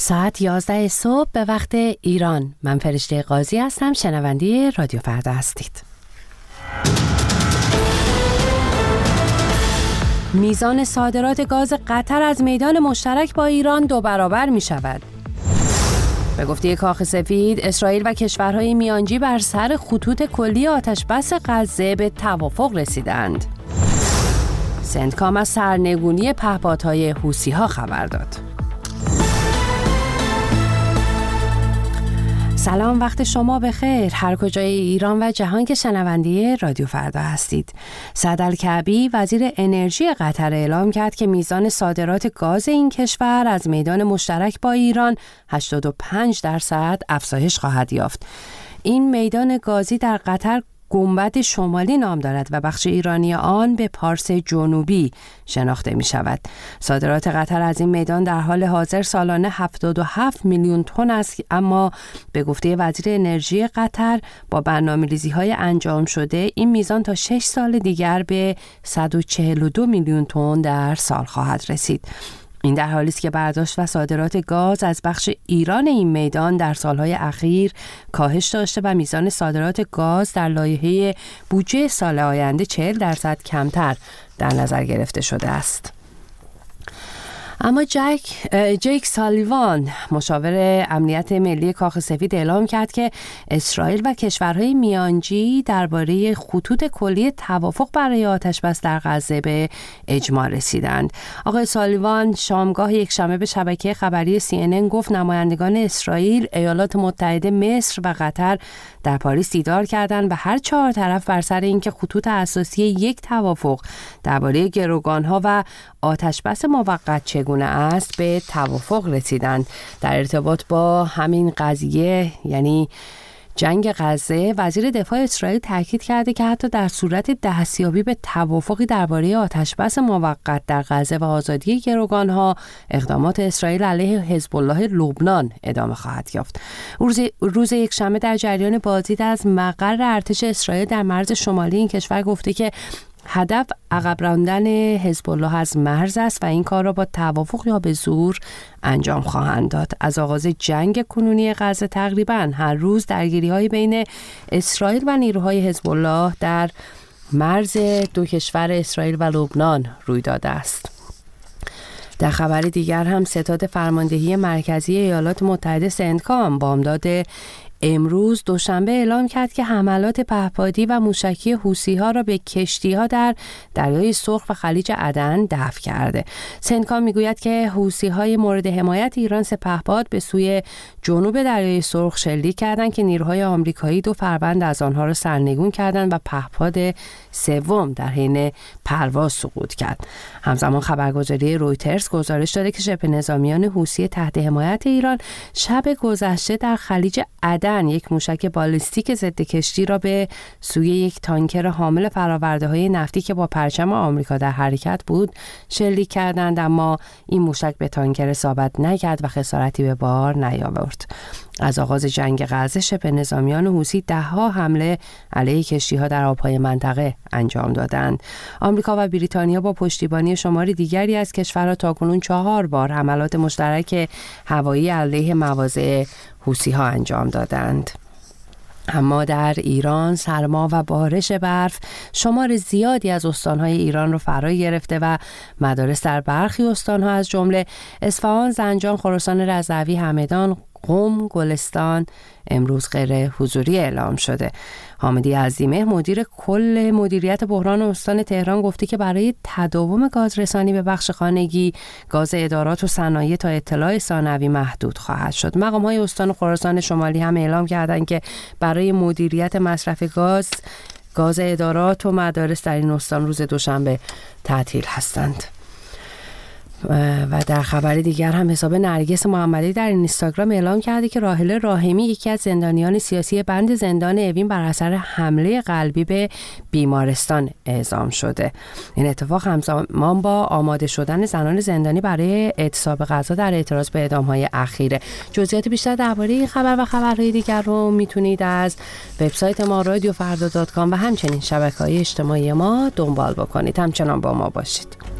ساعت 11 صبح به وقت ایران. من فرشته قاضی هستم. شنونده رادیو فردا هستید. میزان صادرات گاز قطر از میدان مشترک با ایران دو برابر می شود. به گفته کاخ سفید اسرائیل و کشورهای میانجی بر سر خطوط کلی آتش بس غزه به توافق رسیدند. سندکام از سرنگونی پهپادهای حوسی ها خبر داد. سلام وقت شما بخیر. هر کجای ایران و جهان که شنونده رادیو فردا هستید. صدل کعبی وزیر انرژی قطر اعلام کرد که میزان صادرات گاز این کشور از میدان مشترک با ایران 85 درصد افزایش خواهد یافت. این میدان گازی در قطر گنبد شمالی نام دارد و بخش ایرانی آن به پارس جنوبی شناخته می شود. صادرات قطر از این میدان در حال حاضر سالانه 77 میلیون تن است اما به گفته وزیر انرژی قطر با برنامه ریزی های انجام شده این میزان تا 6 سال دیگر به 142 میلیون تن در سال خواهد رسید. این در حالی است که برداشت و صادرات گاز از بخش ایران این میدان در سالهای اخیر کاهش داشته و میزان صادرات گاز در لایحه بودجه سال آینده 40 درصد کمتر در نظر گرفته شده است. اما جک جیک سالیوان مشاور امنیت ملی کاخ سفید اعلام کرد که اسرائیل و کشورهای میانجی درباره خطوط کلی توافق برای آتش بس در غزه به اجماع رسیدند. آقای سالیوان شامگاه یک شنبه به شبکه خبری CNN گفت نمایندگان اسرائیل، ایالات متحده، مصر و قطر در پاریس دیدار کردند و هر چهار طرف بر سر اینکه خطوط اساسی یک توافق درباره گروگانها و آتش بس موقت چگونه است به توافق رسیدند. در ارتباط با همین قضیه یعنی جنگ غزه وزیر دفاع اسرائیل تاکید کرده که حتی در صورت دستیابی به توافقی درباره آتشبس موقت در غزه و آزادی گروگانها اقدامات اسرائیل علیه حزب الله لبنان ادامه خواهد یافت. روز, روز یکشنبه در جریان بازدید از مقر ارتش اسرائیل در مرز شمالی این کشور گفته که هدف عقب راندن حزب الله از مرز است و این کار را با توافق یا به زور انجام خواهند داد. از آغاز جنگ کنونی غزه تقریبا هر روز درگیری های بین اسرائیل و نیروهای حزب الله در مرز دو کشور اسرائیل و لبنان روی داده است. در خبر دیگر هم ستاد فرماندهی مرکزی ایالات متحده سندکام بامداد امروز دوشنبه اعلام کرد که حملات پهپادی و موشکی حوسی ها را به کشتی ها در دریای سرخ و خلیج عدن دفع کرده. سنکا می‌گوید که حوسی های مورد حمایت ایران سپهباد به سوی جنوب دریای سرخ شلیک کردند که نیروهای آمریکایی دو فروند از آنها را سرنگون کردند و پهپاد سوم در حین پرواز سقوط کرد. همزمان خبرگزاری رویترز گزارش داده که شبه نظامیان حوسی تحت حمایت ایران شب گذشته در خلیج عدن یک موشک بالستیک ضد کشتی را به سوی یک تانکر حامل فراورده های نفتی که با پرچم آمریکا در حرکت بود شلیک کردند اما این موشک به تانکر ثابت نکرد و خسارتی به بار نیاورد از آغاز جنگ غزه شبه نظامیان حوسی دهها حمله علیه کشتی ها در آبهای منطقه انجام دادند. آمریکا و بریتانیا با پشتیبانی شمار دیگری از کشورها تاکنون چهار بار حملات مشترک هوایی علیه مواضع حوسی ها انجام دادند. اما در ایران سرما و بارش برف شمار زیادی از استانهای ایران را فرا گرفته و مدارس در برخی استانها از جمله اصفهان، زنجان، خراسان رضوی، همدان، قم گلستان امروز غیر حضوری اعلام شده. حامدی عزیمه مدیر کل مدیریت بحران استان تهران گفته که برای تداوم گازرسانی به بخش خانگی گاز ادارات و صنایع تا اطلاع ثانوی محدود خواهد شد. مقام های استان خراسان شمالی هم اعلام کردند که برای مدیریت مصرف گاز گاز ادارات و مدارس در این استان روز دوشنبه تعطیل هستند. و در خبر دیگر هم حساب نرگس محمدی در اینستاگرام اعلام کرده که راهله راهمی یکی از زندانیان سیاسی بند زندان اوین بر اثر حمله قلبی به بیمارستان اعزام شده. این اتفاق همزمان با آماده شدن زنان زندانی برای اعتصاب غذا در اعتراض به اعدام های اخیره جزئیات بیشتر درباره این خبر و خبرهای دیگر رو می‌تونید از وبسایت ما رادیو فردا و همچنین شبکه های اجتماعی ما دنبال بکنید. همچنان با ما باشید.